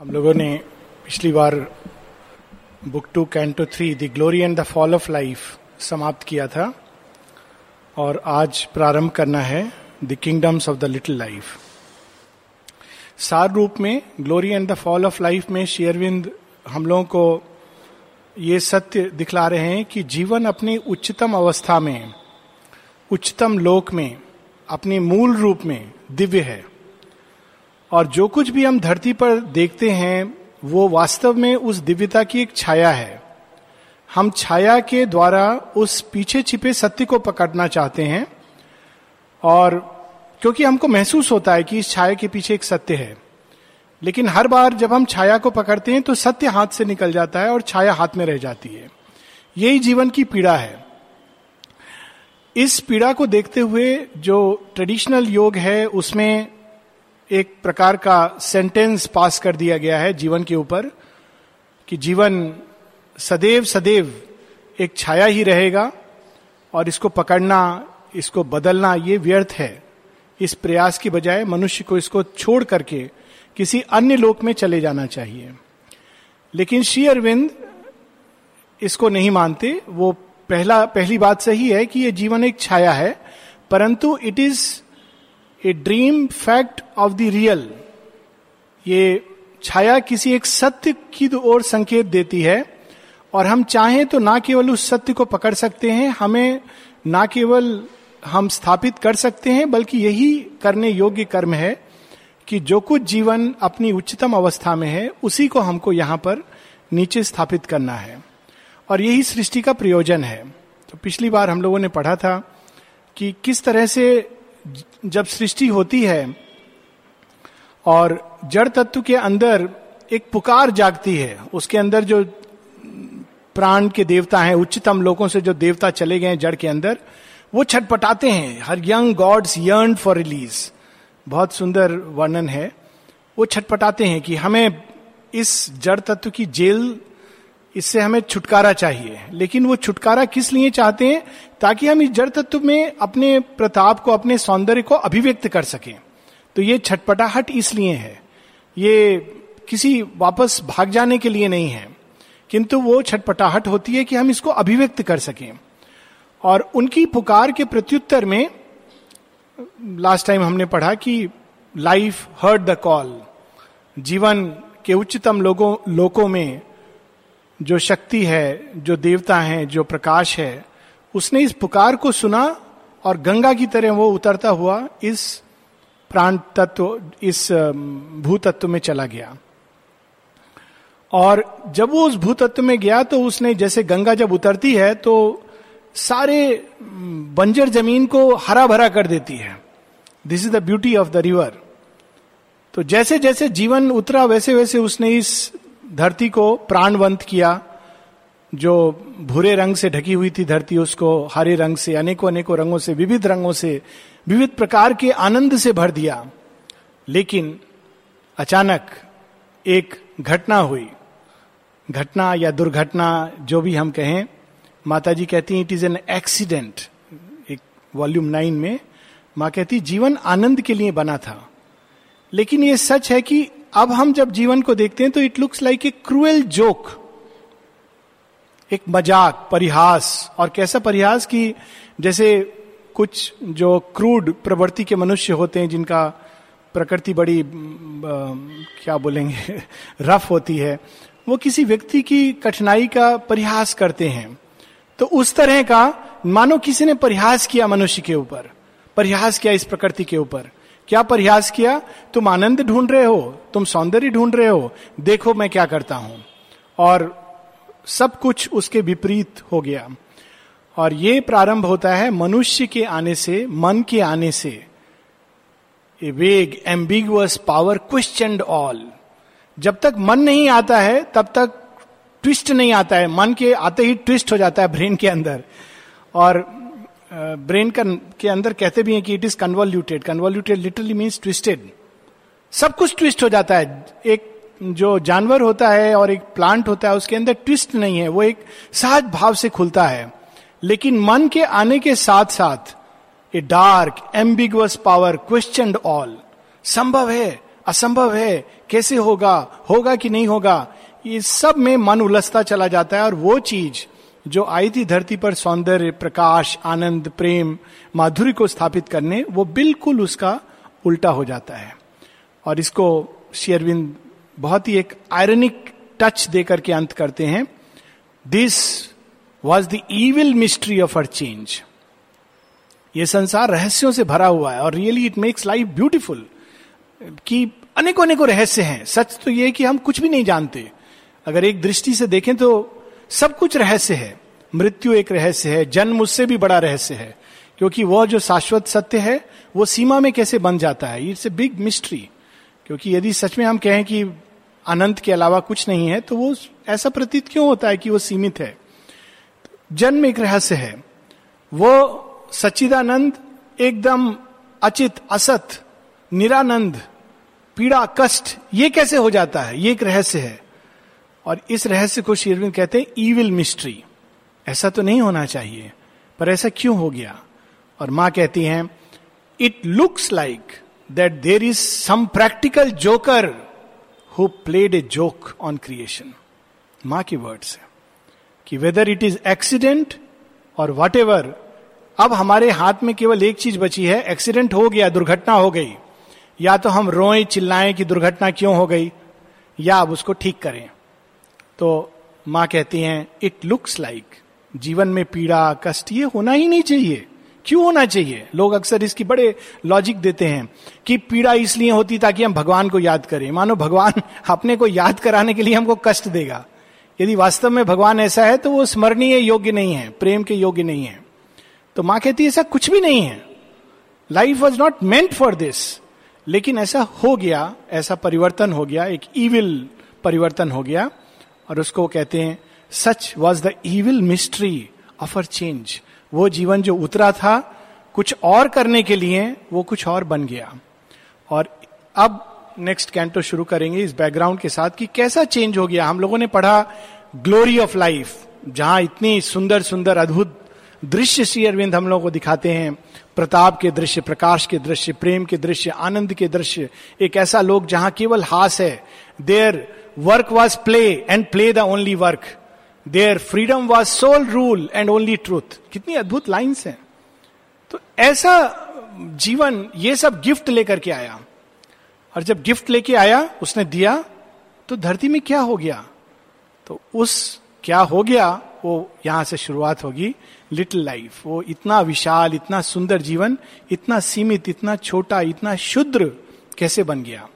हम लोगों ने पिछली बार book two canto three, the glory and the fall of life समाप्त किया था और आज प्रारंभ करना है the kingdoms of the little life. सार रूप में, glory and the fall of life में शेयरविंद हम लोगों को ये सत्य दिखला रहे हैं कि जीवन अपनी उच्चतम अवस्था में, उच्चतम लोक में, अपने मूल रूप में दिव्य है। और जो कुछ भी हम धरती पर देखते हैं, वो वास्तव में उस दिव्यता की एक छाया है। हम छाया के द्वारा उस पीछे छिपे सत्य को पकड़ना चाहते हैं और क्योंकि हमको महसूस होता है कि इस छाया के पीछे एक सत्य है। लेकिन हर बार जब हम छाया को पकड़ते हैं तो सत्य हाथ से निकल जाता है और छाया हाथ में रह जाती है। यही जीवन की पीड़ा है। इस पीड़ा को देखते हुए जो ट्रेडिशनल योग है, उसमें एक प्रकार का सेंटेंस पास कर दिया गया है जीवन के ऊपर कि जीवन सदैव सदैव एक छाया ही रहेगा और इसको पकड़ना, इसको बदलना ये व्यर्थ है। इस प्रयास की बजाय मनुष्य को इसको छोड़ करके किसी अन्य लोक में चले जाना चाहिए। लेकिन श्री अरविंद इसको नहीं मानते। वो पहला, पहली बात सही है कि ये जीवन एक छाया है, परंतु it is a dream fact of the real. ये छाया किसी एक सत्य की ओर संकेत देती है, और हम चाहें तो ना केवल उस सत्य को पकड़ सकते हैं, हमें ना केवल हम स्थापित कर सकते हैं, बल्कि यही करने योग्य कर्म है कि जो कुछ जीवन अपनी उच्चतम अवस्था में है, उसी को हमको यहाँ पर नीचे स्थापित करना है। और यही सृष्टि का प्रयोजन है। तो पिछली बार हम लोगों ने पढ़ा था कि किस तरह से जब सृष्टि होती है और जड़ तत्व के अंदर एक पुकार जागती है, उसके अंदर जो प्राण के देवता हैं, उच्चतम लोगों से जो देवता चले गए जड़ के अंदर, वो छटपटाते हैं। हर young gods yearn for release बहुत सुंदर वर्णन है। वो छटपटाते हैं कि हमें इस जड़ तत्व की जेल इससे हमें छुटकारा चाहिए। लेकिन वो छुटकारा किस लिए चाहते हैं? ताकि हम इस जड़ तत्व में अपने प्रताप को, अपने सौंदर्य को अभिव्यक्त कर सकें। तो ये छटपटाहट इसलिए है। ये किसी वापस भाग जाने के लिए नहीं है। किंतु वो छटपटाहट होती है कि हम इसको अभिव्यक्त कर सकें। और उनकी पुकार के प्रत्युत्तर में, लास्ट टाइम हमने पढ़ा कि लाइफ हर्ड द कॉल। जीवन के उच्चतम लोगों, लोकों में जो शक्ति है, जो देवता है, जो प्रकाश है, उसने इस पुकार को सुना और गंगा की तरह वो उतरता हुआ इस प्राण तत्व, इस भूतत्व में चला गया। और जब वो उस भूतत्व में गया तो उसने, जैसे गंगा जब उतरती है तो सारे बंजर ज़मीन को हरा भरा कर देती है। This is the beauty of the river तो जैसे जैसे जीवन उतरा वैसे वैसे उसने इस धरती को प्राणवंत किया, जो भूरे रंग से ढकी हुई थी धरती, उसको हरे रंग से, अनेकों अनेकों रंगों से, विविध रंगों से, विविध प्रकार के आनंद से भर दिया। लेकिन अचानक एक घटना हुई। घटना या दुर्घटना, जो भी हम कहें माता जी कहती इट इज़ एन एक्सीडेंट एक वॉल्यूम नाइन में, माँ कहती, जीवन आनंद के लिए बना था। लेकिन ये सच है कि अब हम जब जीवन को देखते हैं तो it looks like a cruel joke एक मज़ाक, परिहास, और कैसा परिहास कि जैसे कुछ जो क्रूड प्रवृत्ति के मनुष्य होते हैं जिनका प्रकृति बड़ी क्या बोलेंगे रफ होती है, वो किसी व्यक्ति की कठिनाई का परिहास करते हैं। तो उस तरह का मानो किसी ने परिहास किया मनुष्य के ऊपर, परिहास किया इस प्रकृति के ऊपर। क्या प्रयास किया? तुम आनंद ढूंढ रहे हो, तुम सौंदर्य ढूंढ रहे हो, देखो मैं क्या करता हूँ। और सब कुछ उसके विपरीत हो गया। और ये प्रारंभ होता है मनुष्य के आने से, मन के आने से। A vague ambiguous power question all जब तक मन नहीं आता है, तब तक ट्विस्ट नहीं आता है। मन के आते ही ट्विस्ट हो जाता है ब्रेन के अंदर। और ब्रेन का के अंदर कहते भी हैं कि it is convoluted convoluted literally means twisted सब कुछ ट्विस्ट हो जाता है एक जो जानवर होता है और एक प्लांट होता है उसके अंदर ट्विस्ट नहीं है वो एक सहज भाव से खुलता है लेकिन मन के आने के साथ साथ a dark ambiguous power question all संभव है असंभव है कैसे होगा होगा कि नहीं होगा ये सब में मन उलझता चला जाता है और वो चीज़ जो आई थी धरती पर सौंदर्य, प्रकाश, आनंद, प्रेम माधुर्य को स्थापित करने, वो बिल्कुल उसका उल्टा हो जाता है। और इसको शेयरविंद बहुत ही एक आयरनिक टच देकर के अंत करते हैं। This was the evil mystery of our change ये संसार रहस्यों से भरा हुआ है और really it makes life beautiful कि अनेकों अनेकों रहस्य हैं। सच तो ये कि हम कुछ भी नहीं जानते। अगर एक दृष्टि से देखें तो सब कुछ रहस्य है। मृत्यु एक रहस्य है, जन्म उससे भी बड़ा रहस्य है, क्योंकि वह जो शाश्वत सत्य है, वो सीमा में कैसे बन जाता है? इट्स ए बिग मिस्ट्री क्योंकि यदि सच में हम कहें कि अनंत के अलावा कुछ नहीं है तो वो ऐसा प्रतीत क्यों होता है कि वो सीमित है? जन्म एक रहस्य है। वो सच्चिदानंद, एकदम अचित, असत, निरानंद, पीड़ा, कष्ट, ये कैसे हो जाता है? ये एक रहस्य है। और इस रहस्य को शेरविंद कहते हैं ईविल मिस्ट्री ऐसा तो नहीं होना चाहिए, पर ऐसा क्यों हो गया? और माँ कहती हैं it looks like that there is some practical joker who played a joke on creation माँ की वर्ड्स है कि वेदर इट इज़ एक्सीडेंट और वट एवर अब हमारे हाथ में केवल एक चीज़ बची है एक्सीडेंट हो गया, दुर्घटना हो गई। या तो हम रोए, चिल्लाएँ कि दुर्घटना क्यों हो गई, या अब उसको ठीक करें। तो माँ कहती हैं इट लुक्स लाइक जीवन में पीड़ा, कष्ट, ये होना ही नहीं चाहिए। क्यों होना चाहिए? लोग अक्सर इसकी बड़े लॉजिक देते हैं कि पीड़ा इसलिए होती ताकि हम भगवान को याद करें। मानो भगवान अपने को याद कराने के लिए हमको कष्ट देगा। यदि वास्तव में भगवान ऐसा है तो वो स्मरणीय योग्य नहीं है, प्रेम के योग्य नहीं है। तो माँ कहती है, ऐसा कुछ भी नहीं है। Life was not meant for this लेकिन ऐसा हो गया, ऐसा परिवर्तन हो गया, एक ईविल परिवर्तन हो गया। और उसको कहते हैं, such was the evil mystery of our change वो जीवन जो उतरा था, कुछ और करने के लिए वो कुछ और बन गया। और अब नेक्स्ट कैंटो शुरू करेंगे इस बैकग्राउंड के साथ कि कैसा चेंज हो गया। हम लोगों ने पढ़ा ग्लोरी ऑफ़ लाइफ जहाँ इतनी सुंदर सुंदर अद्भुत दृश्य श्री अरविंद हम लोगों को दिखाते हैं। प्रताप के दृश्य, प्रकाश के दृश्य, प्रेम के दृश्य, आनंद के दृश्य। एक ऐसा लोग जहाँ केवल हास है। There work was play and play the only work there freedom was sole rule and only truth कितनी अद्भुत लाइन्स हैं। तो ऐसा जीवन, ये सब गिफ्ट लेकर के आया। और जब गिफ्ट लेके आया, उसने दिया तो धरती में क्या हो गया? तो उस क्या हो गया? वो यहाँ से शुरुआत होगी, लिटिल लाइफ। वो इतना विशाल, इतना सुंदर जीवन, इतना सीमित, इतना छोटा, इतना शुद्र कैसे बन गया?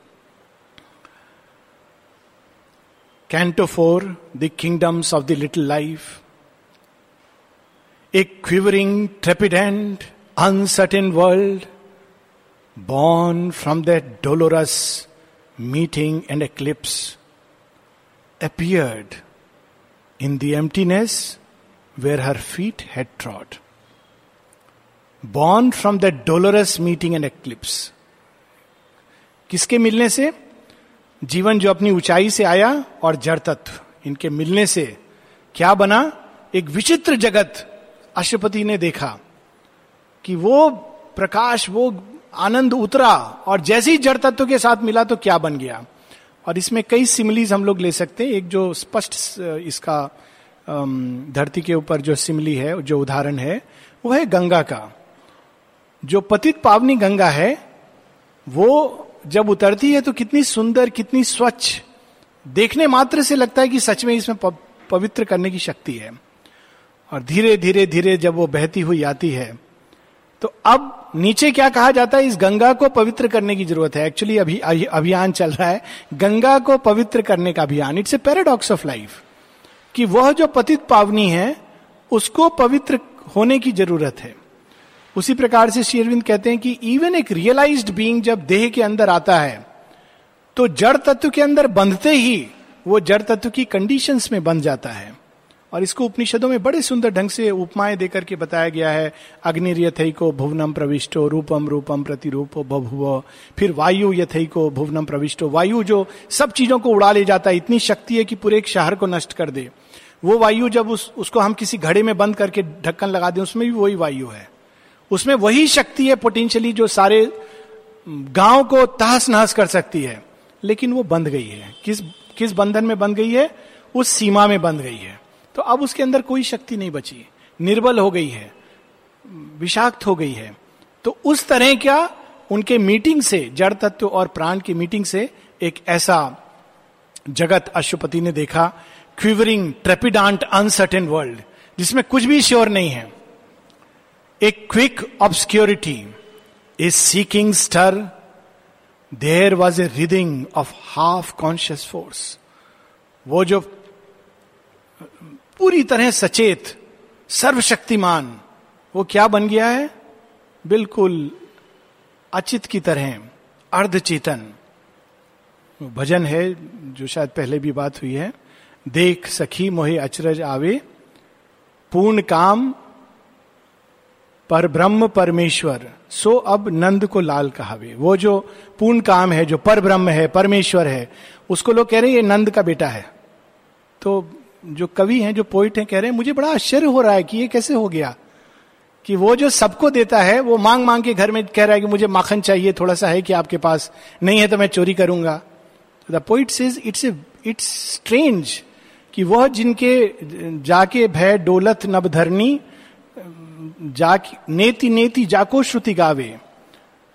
Canto four, the kingdoms of the little life. A quivering, trepidant, uncertain world, born from that dolorous meeting and eclipse, appeared in the emptiness where her feet had trod. Born from that dolorous meeting and eclipse. किसके मिलने से जीवन जो अपनी ऊंचाई से आया और जड़ तत्व, इनके मिलने से क्या बना एक विचित्र जगत अशुपति ने देखा कि वो प्रकाश, वो आनंद उतरा और जैसे ही जड़ तत्व के साथ मिला तो क्या बन गया और इसमें कई सिमिलीज हम लोग ले सकते हैं। एक जो स्पष्ट इसका धरती के ऊपर जो सिमली है, जो उदाहरण है, वो है गंगा का। जो पतित पावनी गंगा है, वो जब उतरती है तो कितनी सुंदर, कितनी स्वच्छ। देखने मात्र से लगता है कि सच में इसमें पवित्र करने की शक्ति है। और धीरे धीरे धीरे जब वो बहती हुई आती है तो अब नीचे क्या कहा जाता है? इस गंगा को पवित्र करने की ज़रूरत है। एक्चुअली अभी अभियान चल रहा है। गंगा को पवित्र करने का अभियान। It's a paradox of life कि वह जो पतित पावनी है, उसको पवित्र होने की ज़रूरत है। उसी प्रकार से शेरविंद कहते हैं कि इवन एक रियलाइज्ड बीइंग जब देह के अंदर आता है तो जड़ तत्व के अंदर बंधते ही वो जड़ तत्व की कंडीशंस में बंध जाता है। और इसको उपनिषदों में बड़े सुंदर ढंग से उपमाएँ देकर के बताया गया है। अग्निर्यथई को भुवनम प्रविष्टो रूपम रूपम प्रतिरूपो बभुव। फिर वायु यथई को भुवनम प्रविष्टो। वायु जो सब चीज़ों को उड़ा ले जाता है, इतनी शक्ति है कि पूरे एक शहर को नष्ट कर दे। वो वायु जब उस, उसको हम किसी घड़े में बंद करके ढक्कन लगा दें, उसमें भी वही वायु है। उसमें वही शक्ति है पोटेंशियली जो सारे गाँव को तहस नहस कर सकती है। लेकिन वो बंध गई है। किस किस बंधन में बंध गई है? उस सीमा में बंध गई है। तो अब उसके अंदर कोई शक्ति नहीं बची। निर्बल हो गई है, विषाक्त हो गई है। तो उस तरह क्या उनके मीटिंग से, जड़ तत्व और प्राण की मीटिंग से एक ऐसा जगत अशुपति ने देखा क्विवरिंग ट्रेपिडांट अनसर्टेन वर्ल्ड जिसमें कुछ भी श्योर नहीं है। एक quick obscurity is seeking stir there was a writhing of half conscious force वो जो पूरी तरह सचेत, सर्वशक्तिमान, वो क्या बन गया है? बिल्कुल अचित की तरह अर्ध चेतन भजन है, जो शायद पहले भी बात हुई है। देख सखी मोहे अचरज आवे, पूर्ण काम पर ब्रह्म परमेश्वर, सो अब नंद को लाल कहावे। वो जो पूर्ण काम है, जो पर ब्रह्म है, परमेश्वर है, उसको लोग कह रहे हैं, ये नंद का बेटा है। तो जो कवि हैं, जो पोइट हैं, कह रहे हैं, मुझे बड़ा आश्चर्य हो रहा है कि ये कैसे हो गया कि वो जो सबको देता है, वो मांग मांग के घर में कह रहा है कि मुझे माखन चाहिए, थोड़ा सा है कि आपके पास, नहीं है तो मैं चोरी करूँगा। The poet says it's it's strange कि वह जिनके जाके भय, डोलत नबधरनी जा नेति नेति जाको श्रुति गावे,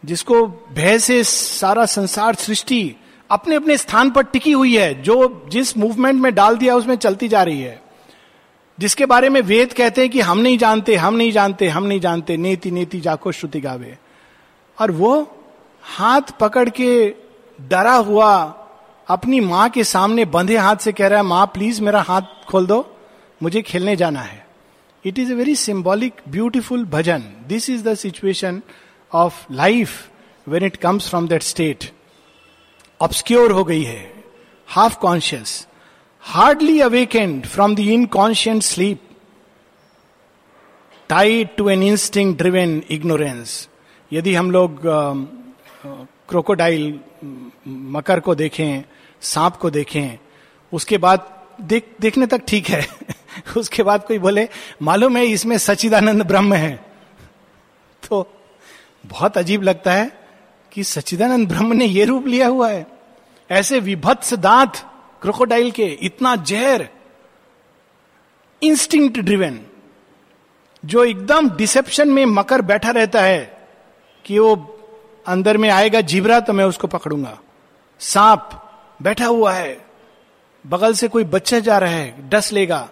जिसको भय से सारा संसार सृष्टि अपने अपने स्थान पर टिकी हुई है, जो जिस मूवमेंट में डाल दिया उसमें चलती जा रही है। जिसके बारे में वेद कहते हैं कि हम नहीं जानते, हम नहीं जानते, हम नहीं जानते, नेति नेति जाको श्रुति गावे। और वो हाथ पकड़ के डरा हुआ अपनी माँ के सामने बंधे हाथ से कह रहा है, माँ प्लीज़ मेरा हाथ खोल दो, मुझे खेलने जाना है। It is a very symbolic beautiful bhajan this is the situation of life when it comes from that state obscure हो गई है half conscious hardly awakened from the inconscient sleep tied to an instinct driven ignorance यदि हम लोग crocodile मकर को देखें, सांप को देखें, उसके बाद देख, देखने तक ठीक है। उसके बाद कोई बोले, मालूम है इसमें सचिदानंद ब्रह्म है। तो बहुत अजीब लगता है कि सचिदानंद ब्रह्म ने यह रूप लिया हुआ है। ऐसे विभत्स दांत क्रोकोडाइल के, इतना जहर इंस्टिंक्ट ड्रिवेन जो एकदम डिसेप्शन में मकर बैठा रहता है कि वो अंदर में आएगा जीवरा तो मैं उसको पकड़ूँगा। सांप बैठा हुआ है, बगल से कोई बच्चा जा रहा है, डस लेगा।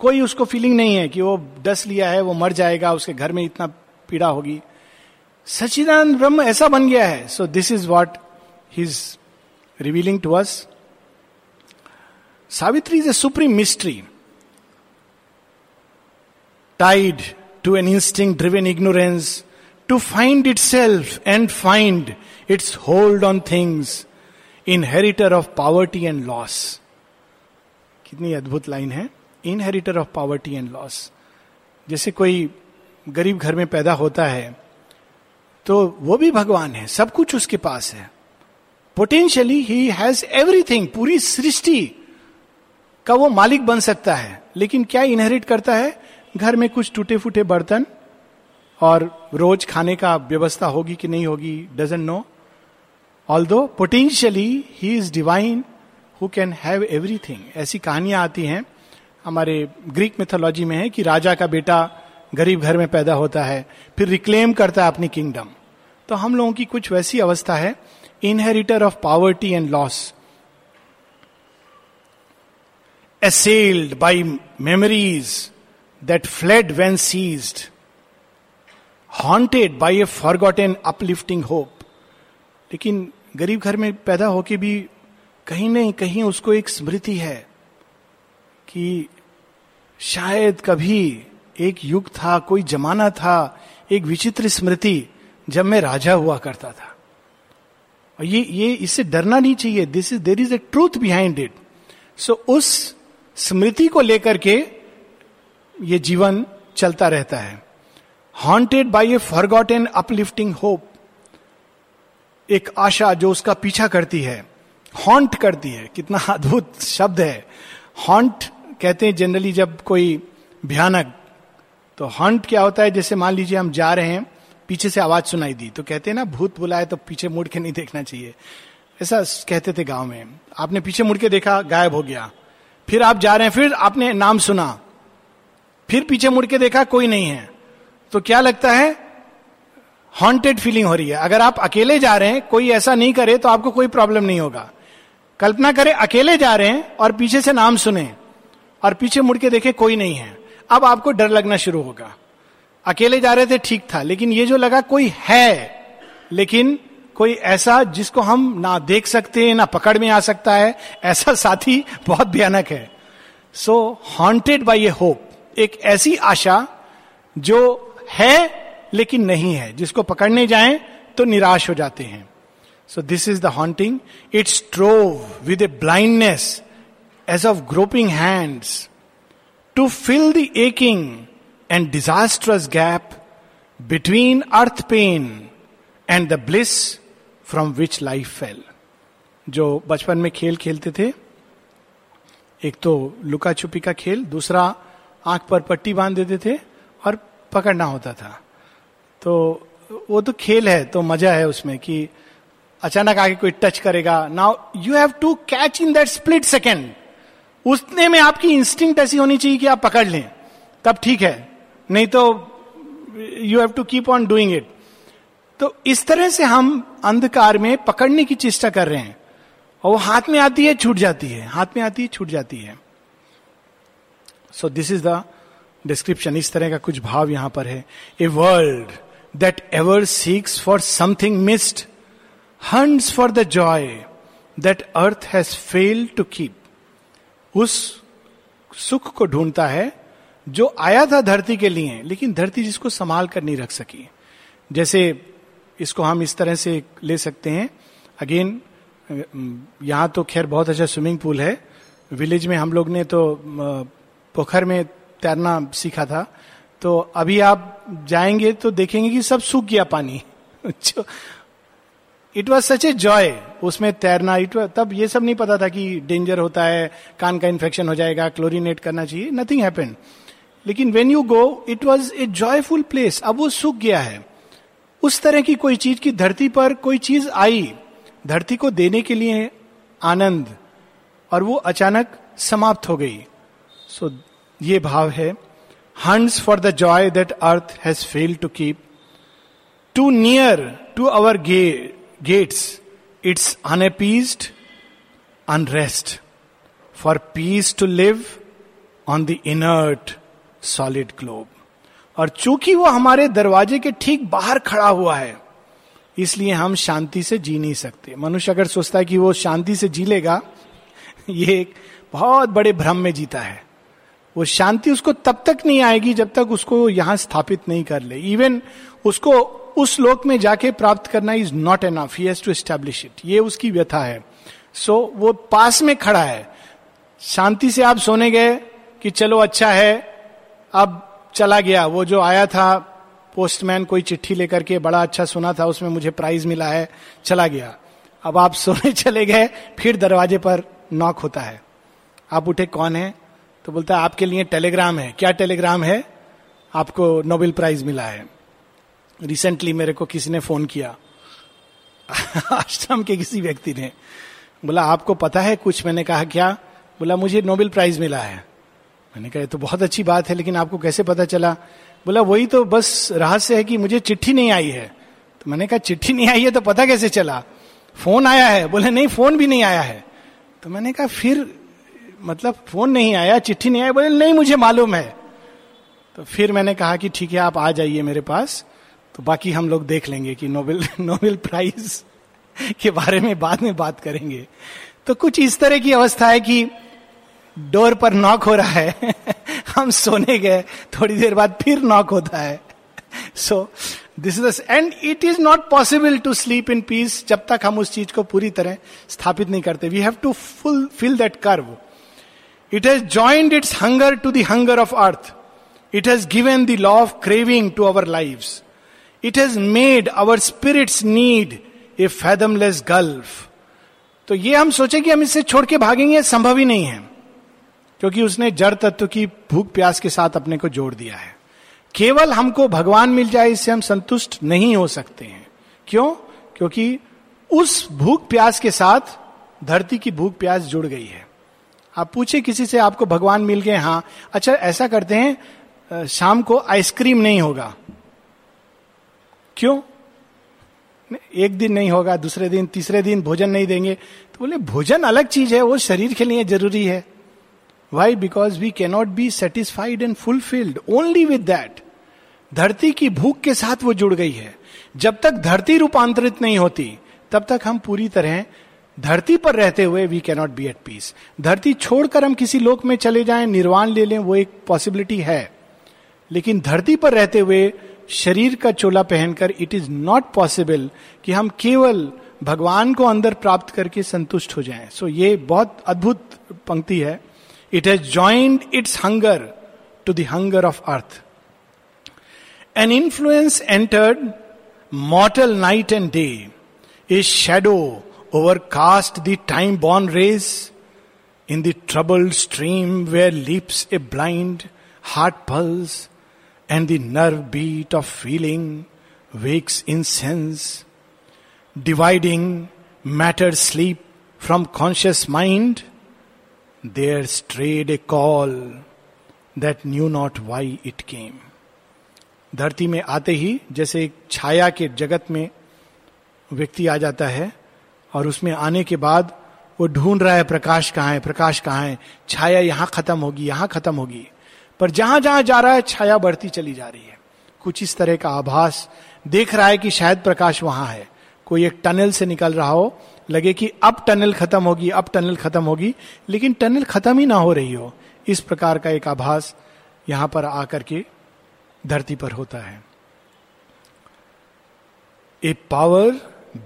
कोई उसको फीलिंग नहीं है कि वो डस लिया है, वो मर जाएगा, उसके घर में इतना पीड़ा होगी। सचिदानंद ब्रह्म ऐसा बन गया है। So this is what his revealing to us Savitri is a supreme mystery tied to an instinct driven ignorance to find itself and find its hold on things inheritor of poverty and loss कितनी अद्भुत line है inheritor of poverty and loss जैसे कोई गरीब घर में पैदा होता है तो वो भी भगवान है, सब कुछ उसके पास है। पोटेंशियली ही हैज़ एवरीथिंग पूरी सृष्टि का वो मालिक बन सकता है। लेकिन क्या इनहेरिट करता है? घर में कुछ टूटे फूटे बर्तन और रोज खाने का व्यवस्था होगी कि नहीं होगी doesn't know although potentially he is divine who can have everything ऐसी कहानियाँ आती हैं, हमारे ग्रीक मिथोलॉजी में है कि राजा का बेटा गरीब घर में पैदा होता है, फिर रिक्लेम करता है अपनी किंगडम तो हम लोगों की कुछ वैसी अवस्था है inheritor of poverty and loss assailed by memories that fled when seized, haunted by a forgotten uplifting hope. लेकिन गरीब घर में पैदा होके भी कहीं नहीं कहीं उसको एक स्मृति है कि शायद कभी एक युग था कोई जमाना था एक विचित्र स्मृति जब मैं राजा हुआ करता था और ये ये, इससे डरना नहीं चाहिए। This is there is a truth behind it so उस स्मृति को लेकर के ये जीवन चलता रहता है। Haunted by a forgotten uplifting hope एक आशा जो उसका पीछा करती है हॉन्ट करती है। कितना अद्भुत शब्द है। हॉन्ट कहते हैं जनरली जब कोई भयानक तो हॉन्ट क्या होता है? जैसे मान लीजिए हम जा रहे हैं पीछे से आवाज़ सुनाई दी। तो कहते हैं ना, भूत बुलाए तो पीछे मुड़ के नहीं देखना चाहिए। ऐसा कहते थे गाँव में। आपने पीछे मुड़ के देखा, गायब हो गया। फिर आप जा रहे हैं, फिर आपने नाम सुना। फिर पीछे मुड़ के देखा, कोई नहीं है। तो क्या लगता है? हॉन्टेड फीलिंग हो रही है। अगर आप अकेले जा रहे हैं, कोई ऐसा नहीं करे तो आपको कोई प्रॉब्लम नहीं होगा। कल्पना करें, अकेले जा रहे हैं और पीछे से नाम सुने और पीछे मुड़ के देखे, कोई नहीं है। अब आपको डर लगना शुरू होगा। अकेले जा रहे थे, ठीक था, लेकिन ये जो लगा कोई है, लेकिन कोई ऐसा जिसको हम ना देख सकते हैं ना पकड़ में आ सकता है, ऐसा साथी बहुत भयानक है। So haunted by a hope एक ऐसी आशा जो है, लेकिन नहीं है, जिसको पकड़ने जाएँ तो निराश हो जाते हैं। So this is the haunting it strove with a blindness age of groping hands to fill the aching and disastrous gap between earth pain and the bliss from which life fell जो बचपन में खेल खेलते थे, एक तो लुका छुपी का खेल, दूसरा आँख पर पट्टी बाँध देते थे और पकड़ना होता था। तो वो तो खेल है तो मज़ा है उसमें कि अचानक आके कोई टच करेगा। Now you have to catch in that split second उसने में आपकी इंस्टिंक्ट ऐसी होनी चाहिए कि आप पकड़ लें, तब ठीक है। नहीं तो you have to keep on doing it तो इस तरह से हम अंधकार में पकड़ने की चेष्टा कर रहे हैं। और वो हाथ में आती है, छूट जाती है। हाथ में आती है, छूट जाती है। So this is the description इस तरह का कुछ भाव यहाँ पर है। A world that ever seeks for something missed hunts for the joy that earth has failed to keep उस सुख को ढूंढता है जो आया था धरती के लिए, लेकिन धरती जिसको संभाल कर नहीं रख सकी। जैसे इसको हम इस तरह से ले सकते हैं। अगेन यहाँ तो खैर बहुत अच्छा स्विमिंग पूल है। विलेज में हम लोग ने तो पोखर में तैरना सीखा था। तो अभी आप जाएँगे तो देखेंगे कि सब सूख गया पानी। It was such a joy उसमें तैरना इट तब ये सब नहीं पता था कि डेंजर होता है, कान का इन्फेक्शन हो जाएगा क्लोरीनेट करना चाहिए नथिंग हैपन लेकिन when you go it was a joyful place अब वो सूख गया है। उस तरह की कोई चीज़ की धरती पर कोई चीज़ आई। धरती को देने के लिए आनंद। और वो अचानक समाप्त हो गई। सो so, ये भाव है। Hunts for the joy that earth has fail to keep too near to our gates its unappeased unrest for peace to live on the inert solid globe और चूँकि वो हमारे दरवाजे के ठीक बाहर खड़ा हुआ है इसलिए हम शांति से जी नहीं सकते। मनुष्य अगर सोचता है कि वो शांति से जी लेगा ये एक बहुत बड़े भ्रम में जीता है। वो शांति उसको तब तक नहीं आएगी जब तक उसको यहाँ स्थापित नहीं कर ले। इवन उसको उस लोक में जाके प्राप्त करना is not enough he has to establish it ये उसकी व्यथा है। सो so, वो पास में खड़ा है। शांति से आप सोने गए कि चलो अच्छा है अब चला गया। वो जो आया था पोस्टमैन कोई चिट्ठी लेकर के बड़ा अच्छा सुना था, उसमें मुझे प्राइज मिला है, चला गया। अब आप सोने चले गए, फिर दरवाजे पर नॉक होता है। आप उठे, कौन है? तो बोलता है, आपके लिए टेलीग्राम है। क्या टेलीग्राम है? आपको नोबेल प्राइज मिला है। रिसेंटली मेरे को किसी ने फ़ोन किया। आश्रम के किसी व्यक्ति ने। बोला, आपको पता है कुछ? मैंने कहा, क्या? बोला, मुझे नोबेल प्राइज मिला है। मैंने कहा तो बहुत अच्छी बात है, लेकिन आपको कैसे पता चला? बोला, वही तो बस रहस्य है कि मुझे चिट्ठी नहीं आई है। तो मैंने कहा, चिट्ठी नहीं आई है तो पता कैसे चला? फ़ोन आया है। बोले, नहीं, फ़ोन भी नहीं आया है। तो मैंने कहा, फिर मतलब फ़ोन नहीं आया, चिट्ठी नहीं आया बोले, नहीं, मुझे मालूम है। तो फिर मैंने कहा कि, ठीक है, आप आ जाइए मेरे पास तो बाकी हम लोग देख लेंगे कि नोबेल नोबेल प्राइज के बारे में बाद में बात करेंगे। तो कुछ इस तरह की अवस्था है कि डोर पर नॉक हो रहा है, हम सोने गए, थोड़ी देर बाद फिर नॉक होता है। So this is and it is not possible to sleep in peace जब तक हम उस चीज़ को पूरी तरह स्थापित नहीं करते। We have to fulfil that curve it has joined its hunger to the hunger of earth it has given the law of craving to our life it has made our spirits need a fathomless gulf तो ये हम सोचे कि हम इससे छोड़ के भागेंगे संभव ही नहीं है। क्योंकि उसने जड़ तत्व की भूख प्यास के साथ अपने को जोड़ दिया है। केवल हमको भगवान मिल जाए, इससे हम संतुष्ट नहीं हो सकते हैं। क्यों? क्योंकि उस भूख प्यास के साथ धरती की भूख प्यास जुड़ गई है। आप पूछे किसी से, आपको भगवान मिल गए हाँ। अच्छा ऐसा करते हैं शाम को आइसक्रीम नहीं होगा। क्यों? एक दिन नहीं होगा, दूसरे दिन, तीसरे दिन भोजन नहीं देंगे। तो बोले, भोजन अलग चीज़ है, वो शरीर के लिए ज़रूरी है। Why because we cannot be satisfied and fulfilled only with that धरती की भूख के साथ वो जुड़ गई है। जब तक धरती रूपांतरित नहीं होती, तब तक हम पूरी तरह धरती पर रहते हुए we cannot be at peace धरती छोड़कर हम किसी लोक में चले जाएँ, निर्वाण ले लें, वो एक पॉसिबिलिटी है। लेकिन धरती पर रहते हुए शरीर का चोला पहनकर इट इज़ नॉट पॉसिबल कि हम केवल भगवान को अंदर प्राप्त करके संतुष्ट हो जाएँ। सो so ये बहुत अद्भुत पंक्ति है। It has joined its hunger to the hunger of earth. An influence entered mortal night and day. A shadow overcast the time born rays. In the troubled stream where leaps a blind heart pulse and the nerve beat of feeling wakes in sense, dividing matter sleep from conscious mind there strayed a call that knew not why it came. धरती में आते ही जैसे एक छाया के जगत में व्यक्ति आ जाता है और उसमें आने के बाद वो ढूंढ रहा है, प्रकाश कहाँ है, प्रकाश कहाँ है? छाया यहाँ खत्म होगी, यहाँ खत्म होगी। पर जहाँ जहाँ जा रहा है, छाया बढ़ती चली जा रही है। कुछ इस तरह का आभास देख रहा है कि शायद प्रकाश वहाँ है। कोई एक टनल से निकल रहा हो लगे कि अब टनल खत्म होगी, अब टनल खत्म होगी, लेकिन टनल खत्म ही ना हो रही हो। इस प्रकार का एक आभास यहाँ पर आकर के धरती पर होता है। A power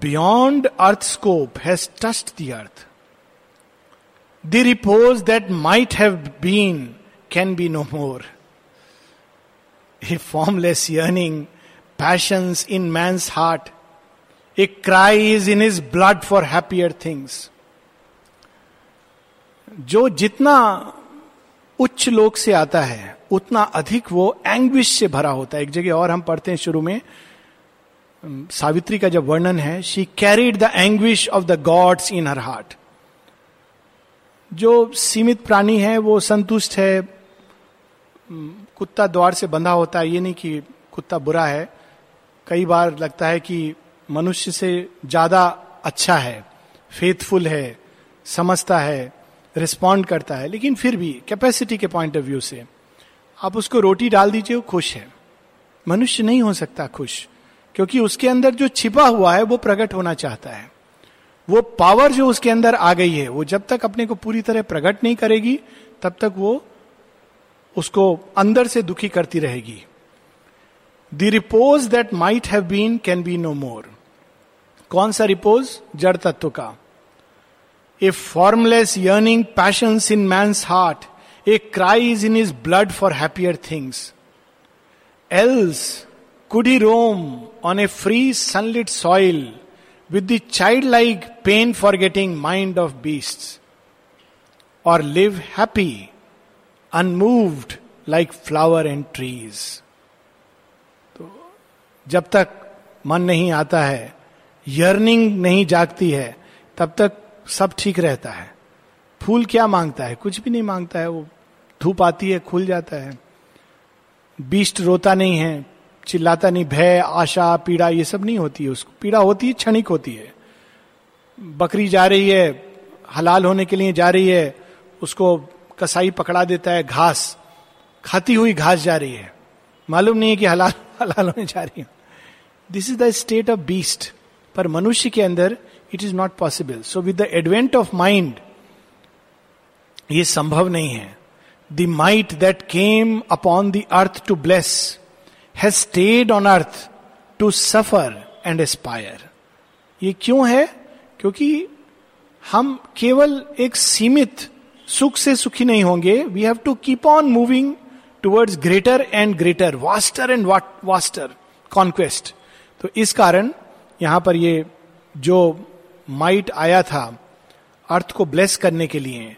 beyond earth scope has touched the earth the repose that might have been can be no more a formless yearning passions in man's heart a cry is in his blood for happier things. जो जितना उच्च लोक से आता है, उतना अधिक वो एंग्विश से भरा होता है। एक जगह और हम पढ़ते हैं शुरू में सावित्री का जब वर्णन है she carried the anguish of the gods in her heart जो सीमित प्राणी है, वो संतुष्ट है कुत्ता द्वार से बंधा होता है। ये नहीं कि कुत्ता बुरा है। कई बार लगता है कि मनुष्य से ज़्यादा अच्छा है फेथफुल है, समझता है रिस्पॉन्ड करता है, लेकिन फिर भी कैपेसिटी के पॉइंट ऑफ़ व्यू से आप उसको रोटी डाल दीजिए, वो खुश है। मनुष्य नहीं हो सकता खुश, क्योंकि उसके अंदर जो छिपा हुआ है, वो प्रकट होना चाहता है। वो पावर जो उसके अंदर आ गई है, वो जब तक अपने को पूरी तरह प्रकट नहीं करेगी, तब तक वो उसको अंदर से दुखी करती रहेगी। The repose that might have been can be no more कौन सा रिपोज जड़ तत्व का a formless yearning passion in my heart a cry is in his blood for happier things else Could he roam on a free sunlit soil with the childlike pain forgetting mind of beasts? Or live happy, unmoved like flower and trees? जब तक मन नहीं आता है yearning नहीं जागती है, तब तक सब ठीक रहता है। फूल क्या माँगता है? कुछ भी नहीं माँगता है, वो धूप आती है, खुल जाता है। बीस्ट रोता नहीं है, चिल्लाता नहीं, भय, आशा, पीड़ा, ये सब नहीं होती है उसको। पीड़ा होती है, क्षणिक होती है। बकरी जा रही है, हलाल होने के लिए जा रही है, उसको कसाई पकड़ा देता है, घास, खाती हुई घास जा रही है। मालूम नहीं है कि हलाल हलाल होने जा रही है। This is the state of beast पर मनुष्य के अंदर it is not possible so with the advent of mind ये संभव नहीं है। The might that came upon the earth to bless has stayed on earth to suffer and aspire ये क्यों है? क्योंकि हम केवल एक सीमित सुख से सुखी नहीं होंगे। We have to keep on moving towards greater and greater vaster and vaster conquest तो इस कारण यहाँ पर ये जो माइट आया था, अर्थ को ब्लेस करने के लिए,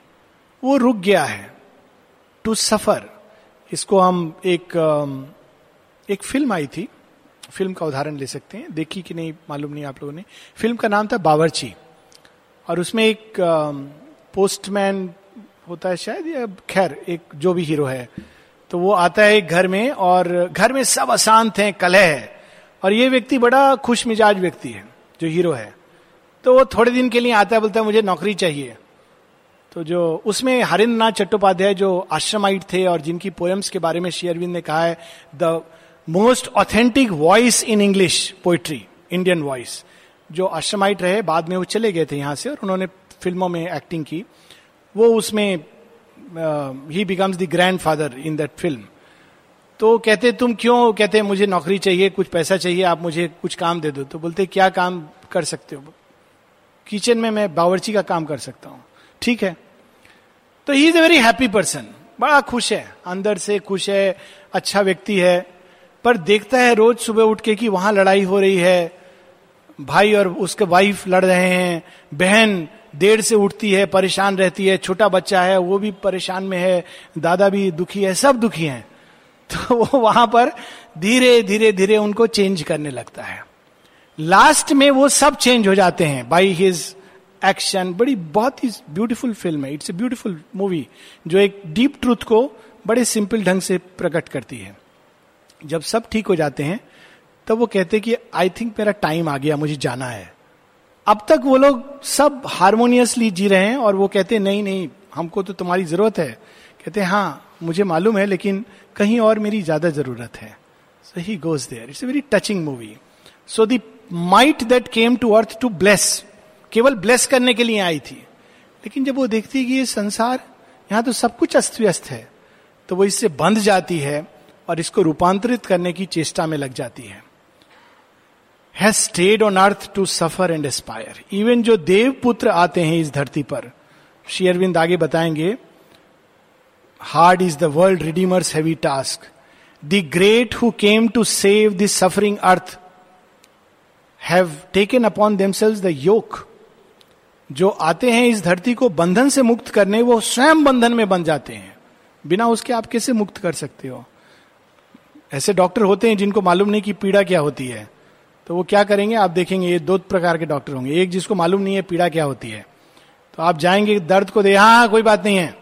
वो रुक गया है। टू सफ़र इसको हम एक एक फ़िल्म आई थी। फ़िल्म का उदाहरण ले सकते हैं। देखी कि नहीं, मालूम नहीं आप लोगों ने। फ़िल्म का नाम था बावर्ची। और उसमें एक पोस्टमैन होता है शायद, या खैर, एक जो भी हीरो है तो वो आता है एक घर में और घर में सब अशांत हैं, कलह है। और ये व्यक्ति बड़ा खुश मिजाज व्यक्ति है, जो हीरो है। तो वो थोड़े दिन के लिए आता है, बोलता है, मुझे नौकरी चाहिए। तो जो उसमें हरिंद्र नाथ चट्टोपाध्याय जो आश्रमाइट थे और जिनकी पोएम्स के बारे में शेयरविंद ने कहा है, the most authentic voice in English poetry Indian voice. जो आश्रमाइट रहे, बाद में वो चले गए थे यहाँ से और उन्होंने फ़िल्मों में एक्टिंग की। वो उसमें ही becomes the grand father in that film तो कहते, तुम क्यों? कहते, मुझे नौकरी चाहिए, कुछ पैसा चाहिए, आप मुझे कुछ काम दे दो। तो बोलते, क्या काम कर सकते हो? किचन में मैं बावर्ची का काम कर सकता हूँ। ठीक है? तो he is a very happy person बड़ा खुश है। अंदर से खुश है अच्छा व्यक्ति है। पर देखता है रोज सुबह उठ के कि वहाँ लड़ाई हो रही है। भाई और उसके वाइफ लड़ रहे हैं, बहन देर से उठती है, परेशान रहती है, छोटा बच्चा है, वो भी परेशान में है, दादा भी दुखी है, सब दुखी हैं। तो वो वहाँ पर धीरे धीरे धीरे उनको चेंज करने लगता है। लास्ट में वो सब चेंज हो जाते हैं बाई हिज एक्शन बड़ी, बहुत ही ब्यूटीफुल फ़िल्म है। इट्स ए ब्यूटीफुल मूवी जो एक डीप ट्रूथ को बड़े सिंपल ढंग से प्रकट करती है। जब सब ठीक हो जाते हैं, तब तो वो कहते हैं कि आई थिंक मेरा टाइम आ गया, मुझे जाना है। अब तक वो लोग सब हारमोनियसली जी रहे हैं और वो कहते हैं, नहीं नहीं, हमको तो तुम्हारी ज़रूरत है। कहते हैं हाँ मुझे मालूम है, लेकिन कहीं और मेरी ज़्यादा ज़रूरत है। So he goes there it's a very touching movie so the might that came to earth to bless केवल ब्लेस करने के लिए आई थी। लेकिन जब वो देखती है कि ये संसार, यहाँ तो सब कुछ अस्त व्यस्त है तो वो इससे बंध जाती है और इसको रूपांतरित करने की चेष्टा में लग जाती है। Has stayed on earth to suffer and aspire even जो देव पुत्र आते हैं इस धरती पर, श्री अरविंद आगे बताएँगे hard is the world redeemers heavy task the great who came to save the suffering earth have taken upon themselves the yoke जो आते हैं इस धरती को बंधन से मुक्त करने, वो स्वयं बंधन में बन जाते हैं। बिना उसके आप कैसे मुक्त कर सकते हो? ऐसे डॉक्टर होते हैं जिनको मालूम नहीं कि पीड़ा क्या होती है। तो वो क्या करेंगे? आप देखेंगे ये दो प्रकार के डॉक्टर होंगे। एक जिसको मालूम नहीं है पीड़ा क्या होती है। तो आप जाएँगे दर्द को दे हाँ, कोई बात नहीं है।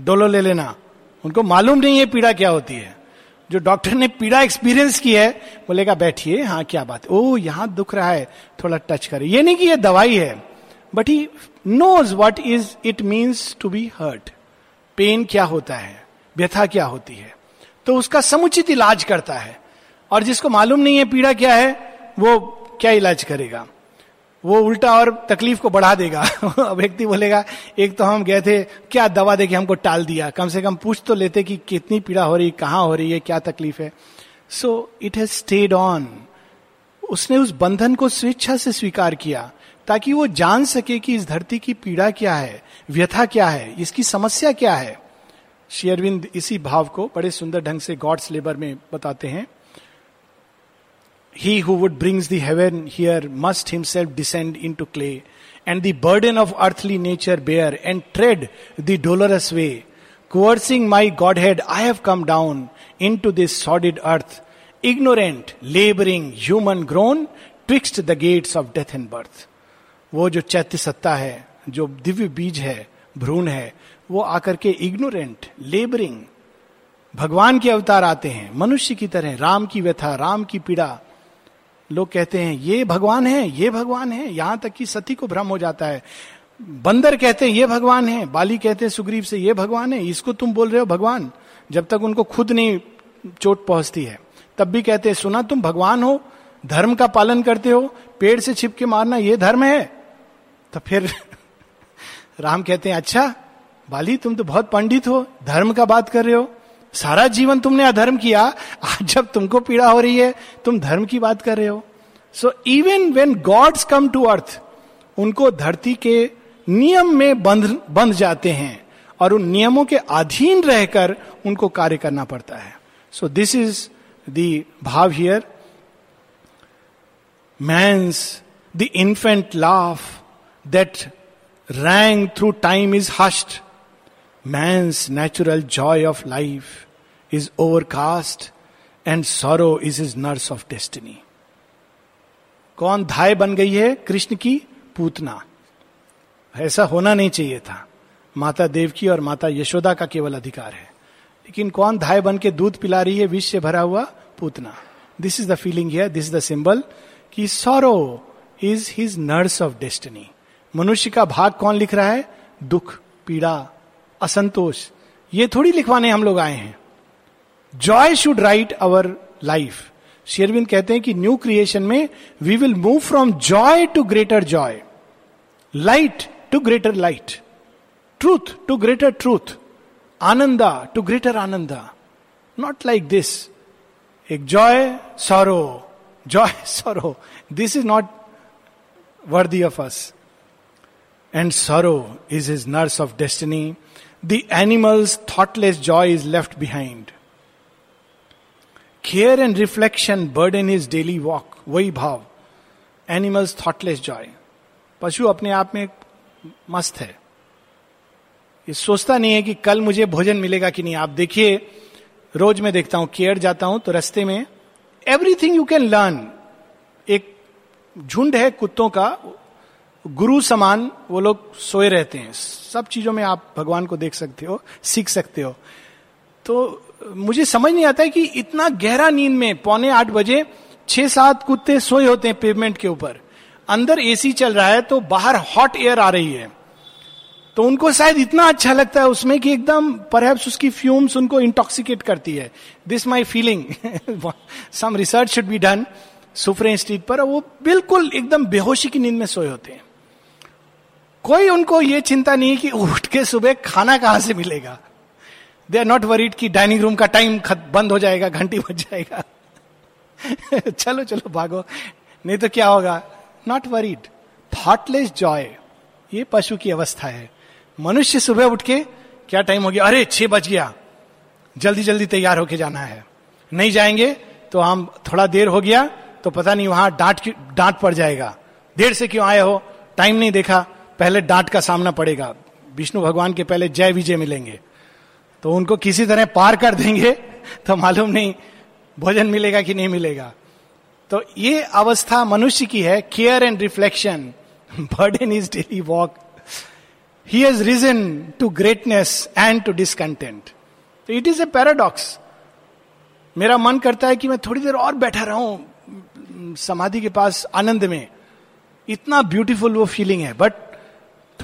डोलो ले लेना। उनको मालूम नहीं है पीड़ा क्या होती है। जो डॉक्टर ने पीड़ा एक्सपीरियंस की है बोलेगा बैठिए हाँ क्या बात ओ यहाँ दुख रहा है थोड़ा टच करे। ये नहीं कि ये दवाई है but he knows what is it means to be hurt pain क्या होता है? व्यथा क्या होती है? तो उसका समुचित इलाज करता है। और जिसको मालूम नहीं है पीड़ा क्या है वो क्या इलाज करेगा? वो उल्टा और तकलीफ़ को बढ़ा देगा। व्यक्ति बोलेगा, एक तो हम गए थे, क्या दवा दे के हमको टाल दिया? कम से कम पूछ तो लेते कि कितनी पीड़ा हो रही, कहाँ हो रही है, क्या तकलीफ़ है? So it has stayed on उसने उस बंधन को स्वेच्छा से स्वीकार किया, ताकि वो जान सके कि इस धरती की पीड़ा क्या है, व्यथा क्या है, इसकी समस्या क्या है। शेयरविंद इसी भाव को बड़े सुंदर ढंग से गॉड्स लेबर में बताते हैं। He who would brings the heaven here must himself descend into clay, and the burden of earthly nature bear, and tread the dolorous way. Coercing my Godhead, I have come down into this sordid earth, ignorant, laboring, human grown, twixt the gates of death and birth. वो जो चैत्य सत्ता है जो दिव्य बीज है भ्रूण है वो आकर के इग्नोरेंट लेबरिंग भगवान के अवतार आते हैं मनुष्य की तरह राम की व्यथा राम की पीड़ा लोग कहते हैं, ये भगवान है, ये भगवान है, यहाँ तक कि सती को भ्रम हो जाता है। बंदर कहते हैं, ये भगवान है। बाली कहते हैं, सुग्रीव से, ये भगवान है, इसको तुम बोल रहे हो भगवान? जब तक उनको खुद नहीं चोट पहुँचती है। तब भी कहते हैं, सुना, तुम भगवान हो, धर्म का पालन करते हो, पेड़ से छिप के मारना ये धर्म है। तो फिर राम कहते हैं अच्छा बाली, तुम तो बहुत पंडित हो, धर्म का बात कर रहे हो सारा जीवन तुमने अधर्म किया, आज जब तुमको पीड़ा हो रही है, तुम धर्म की बात कर रहे हो। So even when gods come to earth उनको धरती के नियम में बंध बंध जाते हैं और उन नियमों के अधीन रहकर उनको कार्य करना पड़ता है। सो दिस इज़ द भाव here man's the infant laugh that rang through time is hushed Man's natural joy of life is overcast, and sorrow is is nurse of destiny कौन धाय बन गई है कृष्ण की? पूतना। ऐसा होना नहीं चाहिए था। माता देव की और माता यशोदा का केवल अधिकार है। लेकिन कौन धाय बन के दूध पिला रही है? विष से भरा हुआ Putana. This is the feeling here this is the symbol कि sorrow is his nurse of destiny मनुष्य का भाग कौन लिख रहा है? दुख पीड़ा असंतोष। ये थोड़ी लिखवाने हम लोग आए हैं। Joy should write our life Sherwin कहते हैं कि न्यू क्रिएशन में we will move from joy to greater joy light to greater light truth to greater truth ananda to greater ananda not like this एक joy sorrow joy sorrow this is not worthy of us and sorrow is is nurse of destiny animals thoughtless joy is left behind care and reflection burden his daily walk वही भाव animals thoughtless Joy पशु अपने आप में मस्त है। ये सोचता नहीं है कि कल मुझे भोजन मिलेगा कि नहीं। आप देखिए, रोज मैं देखता हूँ, केयर जाता हूँ तो रस्ते में एवरीथिंग यू कैन लर्न एक झुंड है कुत्तों का गुरु समान वो लोग सोए रहते हैं। सब चीज़ों में आप भगवान को देख सकते हो, सीख सकते हो। तो मुझे समझ नहीं आता है कि इतना गहरा नींद में पौने आठ बजे छह सात कुत्ते सोए होते हैं पेवमेंट के ऊपर। अंदर एसी चल रहा है तो बाहर हॉट एयर आ रही है। तो उनको शायद इतना अच्छा लगता है उसमें कि एकदम परहैप्स उसकी फ्यूम्स उनको इंटॉक्सिकेट करती है। This my feeling some research should be done Suffren street पर वो बिल्कुल एकदम बेहोशी की नींद में सोए होते हैं। कोई उनको ये चिंता नहीं कि उठ के सुबह खाना कहाँ से मिलेगा। दे आर नॉट वरीड कि डाइनिंग रूम का टाइम बंद हो जाएगा, घंटी बज जाएगा। चलो चलो, भागो। नहीं तो क्या होगा? नॉट वरीड थॉटलेस जॉय ये पशु की अवस्था है। मनुष्य सुबह उठ के क्या टाइम हो गया अरे, छह बज गया। जल्दी जल्दी तैयार होके जाना है। नहीं जाएँगे तो हम थोड़ा देर हो गया तो पता नहीं वहाँ डांट डांट पड़ जाएगा। देर से क्यों आए हो? टाइम नहीं देखा। पहले डांट का सामना पड़ेगा। विष्णु भगवान के पहले जय विजय मिलेंगे। तो उनको किसी तरह पार कर देंगे तो मालूम नहीं भोजन मिलेगा कि नहीं मिलेगा। तो ये अवस्था मनुष्य की है, care and reflection. Bird in is daily walk. He has reason to greatness and to discontent तो इट इज़ ए पैराडॉक्स मेरा मन करता है कि मैं थोड़ी देर और बैठा रहूँ, समाधि के पास, आनंद में। इतना ब्यूटीफुल वो फीलिंग है बट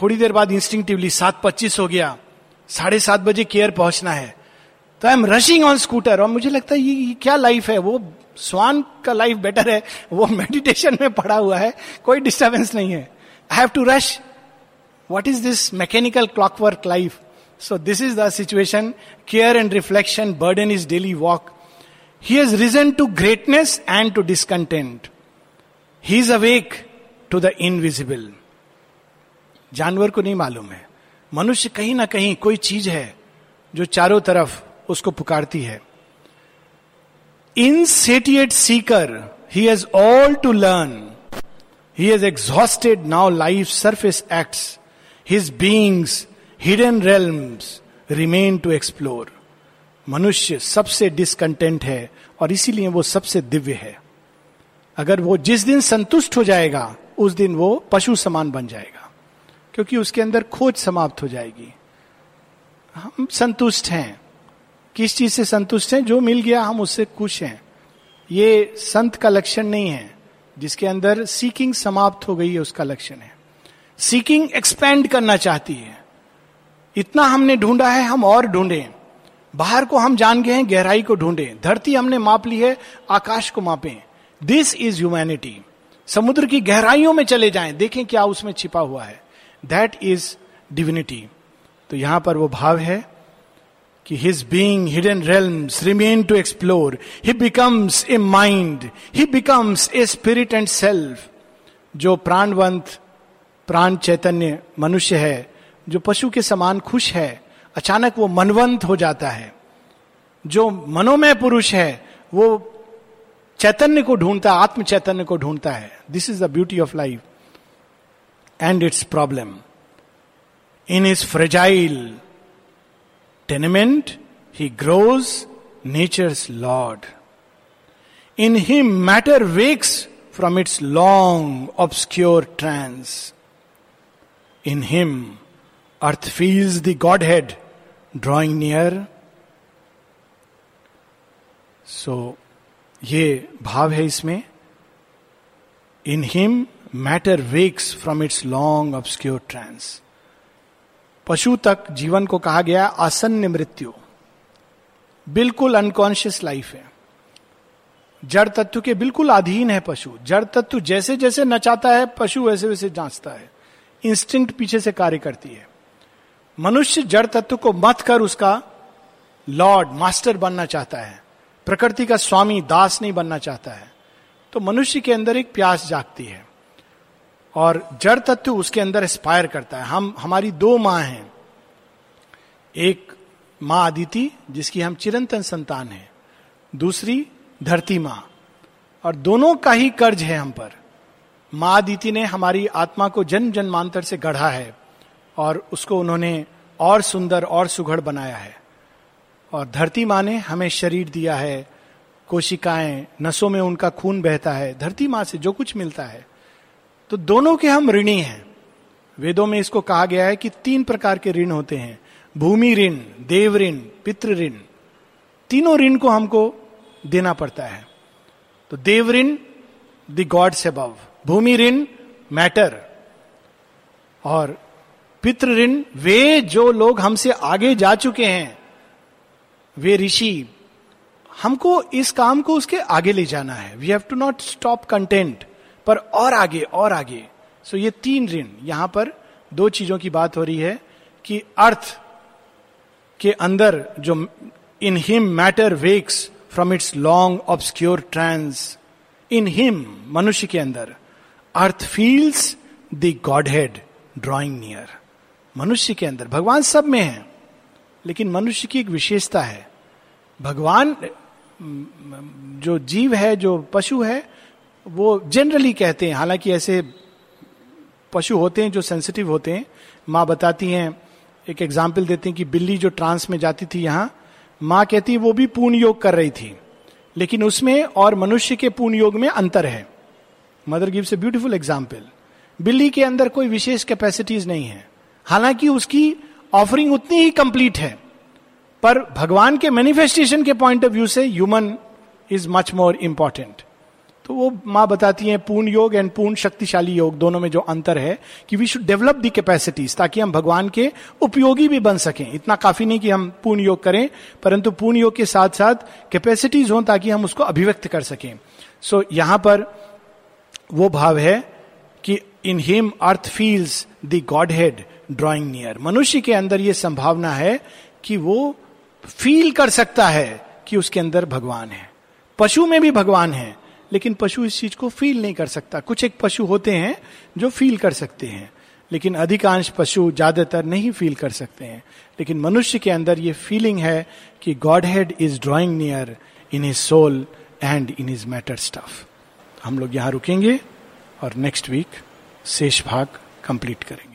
थोड़ी देर बाद इंस्टिंक्टिवली सात पच्चीस हो गया। साढ़े सात बजे केयर पहुँचना है। तो I am rushing on scooter और मुझे लगता है ये, क्या लाइफ है? वो स्वान का लाइफ बेटर है। वो मेडिटेशन में पड़ा हुआ है। कोई डिस्टर्बेंस नहीं है। I have to rush what is this mechanical clockwork life so this is the situation care and reflection burden his daily walk he has reason to greatness and to discontent he is awake to the invisible जानवर को नहीं मालूम है। मनुष्य कहीं ना कहीं कोई चीज़ है जो चारों तरफ़ उसको पुकारती है। Insatiate seeker he has all to learn he has exhausted now life surface acts his beings hidden realms remain to explore मनुष्य सबसे डिसकंटेंट है और इसीलिए वो सबसे दिव्य है। अगर वो जिस दिन संतुष्ट हो जाएगा, उस दिन वो पशु समान बन जाएगा। क्योंकि उसके अंदर खोज समाप्त हो जाएगी। हम संतुष्ट हैं। किस चीज़ से संतुष्ट हैं? जो मिल गया, हम उससे खुश हैं। ये संत का लक्षण नहीं है। जिसके अंदर सीकिंग समाप्त हो गई है, उसका लक्षण है। सीकिंग एक्सपेंड करना चाहती है। इतना हमने ढूंढा है, हम और ढूंढे। बाहर को हम जान गए हैं, गहराई को ढूंढे। धरती हमने माप ली है, आकाश को मापें। दिस इज़ ह्यूमैनिटी समुद्र की गहराइयों में चले जाएँ। देखें क्या उसमें छिपा हुआ है। दैट इज़ डिविनिटी तो यहाँ पर वो भाव है कि his being hidden realms remain to explore he becomes a mind he becomes a spirit and self जो प्राणवंत, प्राण चैतन्य मनुष्य है, जो पशु के समान खुश है, अचानक वो मनवंत हो जाता है। जो मनोमय पुरुष है, वो चैतन्य को ढूंढता आत्म चैतन्य को ढूंढता है। This is the beauty of life and its problem. In his fragile tenement, he grows nature's Lord. In him matter wakes from its long obscure trance in him earth feels the godhead drawing near so ये भाव है इसमें in him matter wakes from its long obscure trance पशु तक जीवन को कहा गया आसन्न मृत्यु। बिल्कुल अनकॉन्शियस लाइफ है। जड़ तत्व के बिल्कुल अधीन है पशु। जड़ तत्व जैसे जैसे नचाता है, पशु वैसे वैसे जांचता है। इंस्टिंक्ट पीछे से कार्य करती है। मनुष्य जड़ तत्व को मत कर उसका लॉर्ड मास्टर बनना चाहता है। प्रकृति का स्वामी, दास नहीं बनना चाहता है। तो मनुष्य के अंदर एक प्यास जागती है। और जड़ तत्व उसके अंदर एस्पायर करता है। हम, हमारी दो माँ हैं। एक माँ आदिति, जिसकी हम चिरंतन संतान हैं। दूसरी धरती माँ। और दोनों का ही कर्ज है हम पर। माँ अदिति ने हमारी आत्मा को जन्म जन्मांतर से गढ़ा है और उसको उन्होंने और सुंदर और सुघड़ बनाया है। और धरती माँ ने हमें शरीर दिया है, कोशिकाएँ, नसों में उनका खून बहता है। धरती माँ से जो कुछ मिलता है तो दोनों के हम ऋणी हैं। वेदों में इसको कहा गया है कि तीन प्रकार के ऋण होते हैं। भूमि ऋण, देव ऋण, पितृ ऋण। तीनों ऋण को हमको देना पड़ता है। तो देव ऋण, द गॉड्स अबव। भूमि ऋण, मैटर। और पितृ ऋण, वे जो लोग हमसे आगे जा चुके हैं, वे ऋषि, हमको इस काम को उसके आगे ले जाना है। We have to not stop content पर और आगे और आगे। सो ये तीन ऋण। यहाँ पर दो चीज़ों की बात हो रही है कि अर्थ के अंदर जो in him matter wakes from its long obscure trance in him मनुष्य के अंदर, earth feels the godhead drawing near मनुष्य के अंदर। भगवान सब में है, लेकिन मनुष्य की एक विशेषता है। भगवान जो जीव है, जो पशु है वो जनरली कहते हैं, हालाँकि ऐसे पशु होते हैं जो सेंसिटिव होते हैं। माँ बताती हैं, एक एग्ज़ाम्पल देते हैं कि बिल्ली जो ट्रांस में जाती थी यहाँ, माँ कहती है वो भी पूर्ण योग कर रही थी, लेकिन उसमें और मनुष्य के पूर्ण योग में अंतर है। Mother gives a beautiful example बिल्ली के अंदर कोई विशेष कैपेसिटीज नहीं है। हालाँकि उसकी ऑफरिंग उतनी ही कंप्लीट है, पर भगवान के मैनिफेस्टेशन के पॉइंट ऑफ़ व्यू से human is much more important तो वो माँ बताती हैं पूर्ण योग एंड पूर्ण शक्तिशाली योग दोनों में जो अंतर है कि we should develop the capacities ताकि हम भगवान के उपयोगी भी बन सकें। इतना काफ़ी नहीं कि हम पूर्ण योग करें परंतु पूर्ण योग के साथ साथ कैपेसिटीज हो ताकि हम उसको अभिव्यक्त कर सकें। सो so, यहाँ पर वो भाव है कि in him earth feels the godhead drawing near मनुष्य के अंदर यह संभावना है कि वो फील कर सकता है कि उसके अंदर भगवान है। पशु में भी भगवान है। लेकिन पशु इस चीज़ को फील नहीं कर सकता। कुछ एक पशु होते हैं जो फील कर सकते हैं, लेकिन अधिकांश पशु ज़्यादातर नहीं फील कर सकते हैं। लेकिन मनुष्य के अंदर ये फीलिंग है कि godhead is drawing near in his soul and in his matter stuff हम लोग यहाँ रुकेंगे और नेक्स्ट वीक शेष भाग कंप्लीट करेंगे।